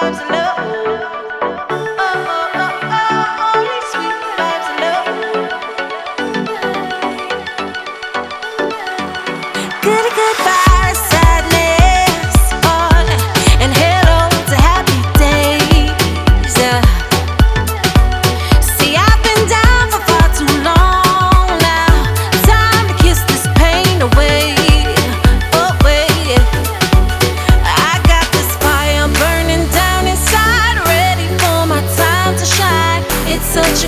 times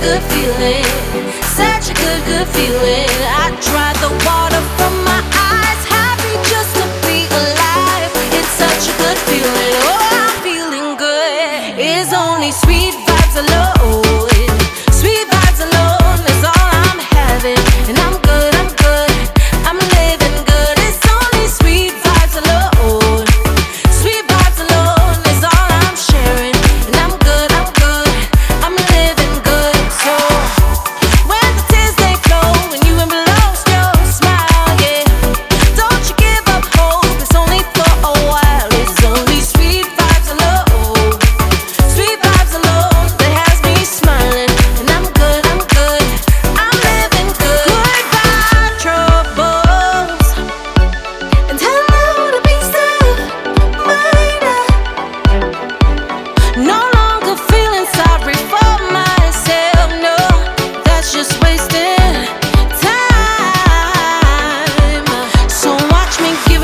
good feeling, such a good, good feeling.